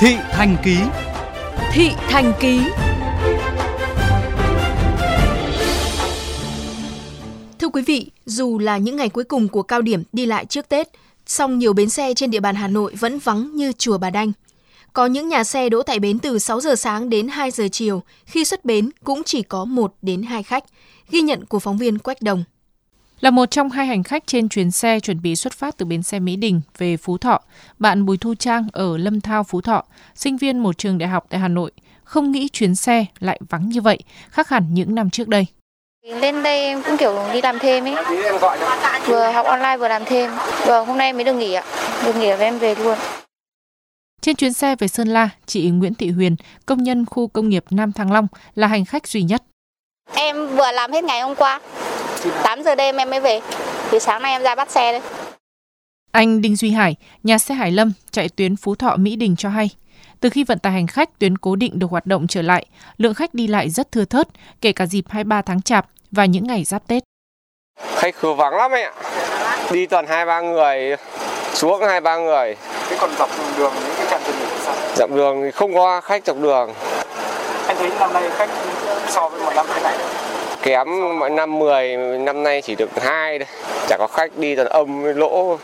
Thị Thành Ký Thị Thành Ký Thưa quý vị, dù là những ngày cuối cùng của cao điểm đi lại trước Tết, song nhiều bến xe trên địa bàn Hà Nội vẫn vắng như chùa Bà Đanh. Có những nhà xe đỗ tại bến từ 6 giờ sáng đến 2 giờ chiều, khi xuất bến cũng chỉ có 1 đến 2 khách. Ghi nhận của phóng viên Quách Đồng. Là một trong hai hành khách trên chuyến xe chuẩn bị xuất phát từ bến xe Mỹ Đình về Phú Thọ, bạn Bùi Thu Trang ở Lâm Thao, Phú Thọ, sinh viên một trường đại học tại Hà Nội, không nghĩ chuyến xe lại vắng như vậy, khác hẳn những năm trước đây. Lên đây em cũng kiểu đi làm thêm ấy. Vừa học online vừa làm thêm. Vâng, hôm nay mới được nghỉ ạ. Được nghỉ và em về luôn. Trên chuyến xe về Sơn La, chị Nguyễn Thị Huyền, công nhân khu công nghiệp Nam Thăng Long là hành khách duy nhất. Em vừa làm hết ngày hôm qua. 8 giờ đêm em mới về. Thì sáng nay em ra bắt xe đấy. Anh Đinh Duy Hải, nhà xe Hải Lâm chạy tuyến Phú Thọ Mỹ Đình cho hay, từ khi vận tải hành khách tuyến cố định được hoạt động trở lại, lượng khách đi lại rất thưa thớt, kể cả dịp 23 tháng Chạp và những ngày giáp Tết. Khách khứa vắng lắm mẹ. Đi toàn hai ba người, xuống hai ba người. Thế còn dọc đường những cái trạm dừng nghỉ sao? Dọc đường thì không có khách dọc đường. Anh thấy năm nay khách so với mọi năm thế này Kém mọi năm 10, năm nay chỉ được hai thôi. Chả có khách đi toàn âm lỗ.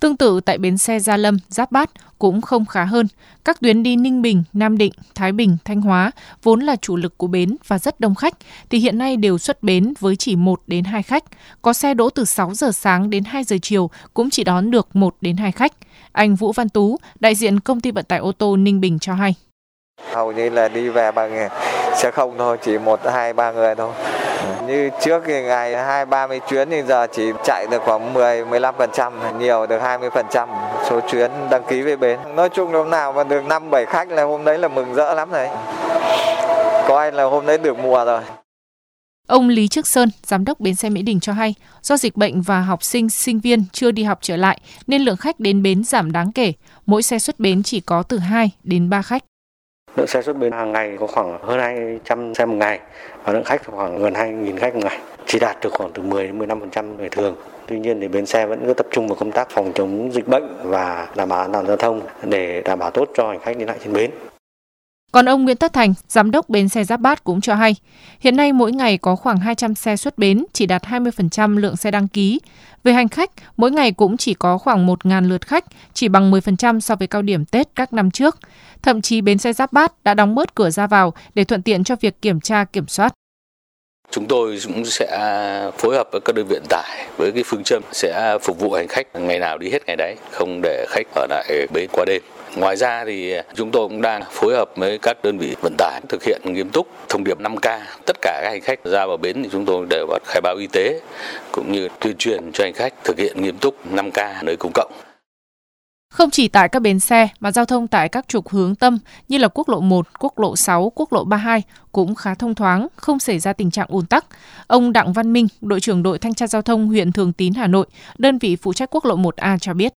Tương tự tại bến xe Gia Lâm, Giáp Bát cũng không khá hơn. Các tuyến đi Ninh Bình, Nam Định, Thái Bình, Thanh Hóa vốn là chủ lực của bến và rất đông khách thì hiện nay đều xuất bến với chỉ 1 đến 2 khách. Có xe đỗ từ 6 giờ sáng đến 2 giờ chiều cũng chỉ đón được 1 đến 2 khách. Anh Vũ Văn Tú, đại diện công ty vận tải ô tô Ninh Bình cho hay. Hầu như là đi về bằng sẽ không thôi, chỉ một hai ba người thôi. Như trước thì ngày hai ba mươi chuyến thì giờ chỉ chạy được khoảng 10 15 phần trăm, nhiều được 20 phần trăm số chuyến đăng ký về bến. Nói chung lúc nào mà được 5 7 khách là hôm đấy là mừng rỡ lắm đấy Coi là hôm đấy được mùa rồi. Ông Lý Trước Sơn, giám đốc bến xe Mỹ Đình cho hay, do dịch bệnh và học sinh, sinh viên chưa đi học trở lại nên lượng khách đến bến giảm đáng kể. Mỗi xe xuất bến chỉ có từ 2 đến 3 khách. Lượng xe xuất bến hàng ngày có khoảng hơn 200 xe một ngày và lượng khách khoảng gần 2.000 khách một ngày. Chỉ đạt được khoảng từ 10 đến 15% ngày thường. Tuy nhiên thì bến xe vẫn cứ tập trung vào công tác phòng chống dịch bệnh và đảm bảo an toàn giao thông để đảm bảo tốt cho hành khách đi lại trên bến. Còn ông Nguyễn Tất Thành, giám đốc bến xe Giáp Bát cũng cho hay, hiện nay mỗi ngày có khoảng 200 xe xuất bến, chỉ đạt 20% lượng xe đăng ký. Về hành khách, mỗi ngày cũng chỉ có khoảng 1.000 lượt khách, chỉ bằng 10% so với cao điểm Tết các năm trước. Thậm chí bến xe Giáp Bát đã đóng bớt cửa ra vào để thuận tiện cho việc kiểm tra kiểm soát. Chúng tôi cũng sẽ phối hợp với các đơn vị vận tải với cái phương châm sẽ phục vụ hành khách ngày nào đi hết ngày đấy, không để khách ở lại bến qua đêm. Ngoài ra thì chúng tôi cũng đang phối hợp với các đơn vị vận tải thực hiện nghiêm túc thông điệp 5K. Tất cả các hành khách ra vào bến thì chúng tôi đều bắt khai báo y tế cũng như tuyên truyền cho hành khách thực hiện nghiêm túc 5K nơi công cộng. Không chỉ tại các bến xe mà giao thông tại các trục hướng tâm như là quốc lộ 1, quốc lộ 6, quốc lộ 32 cũng khá thông thoáng, không xảy ra tình trạng ùn tắc. Ông Đặng Văn Minh, đội trưởng đội thanh tra giao thông huyện Thường Tín Hà Nội, đơn vị phụ trách quốc lộ 1A cho biết.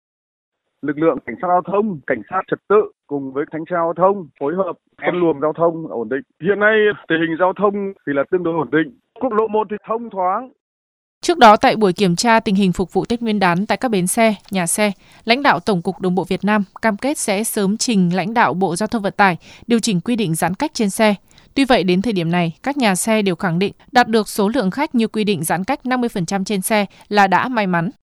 Lực lượng cảnh sát giao thông, cảnh sát trật tự cùng với thanh tra giao thông phối hợp phân luồng giao thông ổn định. Hiện nay tình hình giao thông thì là tương đối ổn định. Quốc lộ 1 thì thông thoáng, Trước đó tại buổi kiểm tra tình hình phục vụ Tết Nguyên đán tại các bến xe, nhà xe, lãnh đạo Tổng cục Đường bộ Việt Nam cam kết sẽ sớm trình lãnh đạo Bộ Giao thông Vận tải điều chỉnh quy định giãn cách trên xe. Tuy vậy đến thời điểm này, các nhà xe đều khẳng định đạt được số lượng khách như quy định giãn cách 50% trên xe là đã may mắn.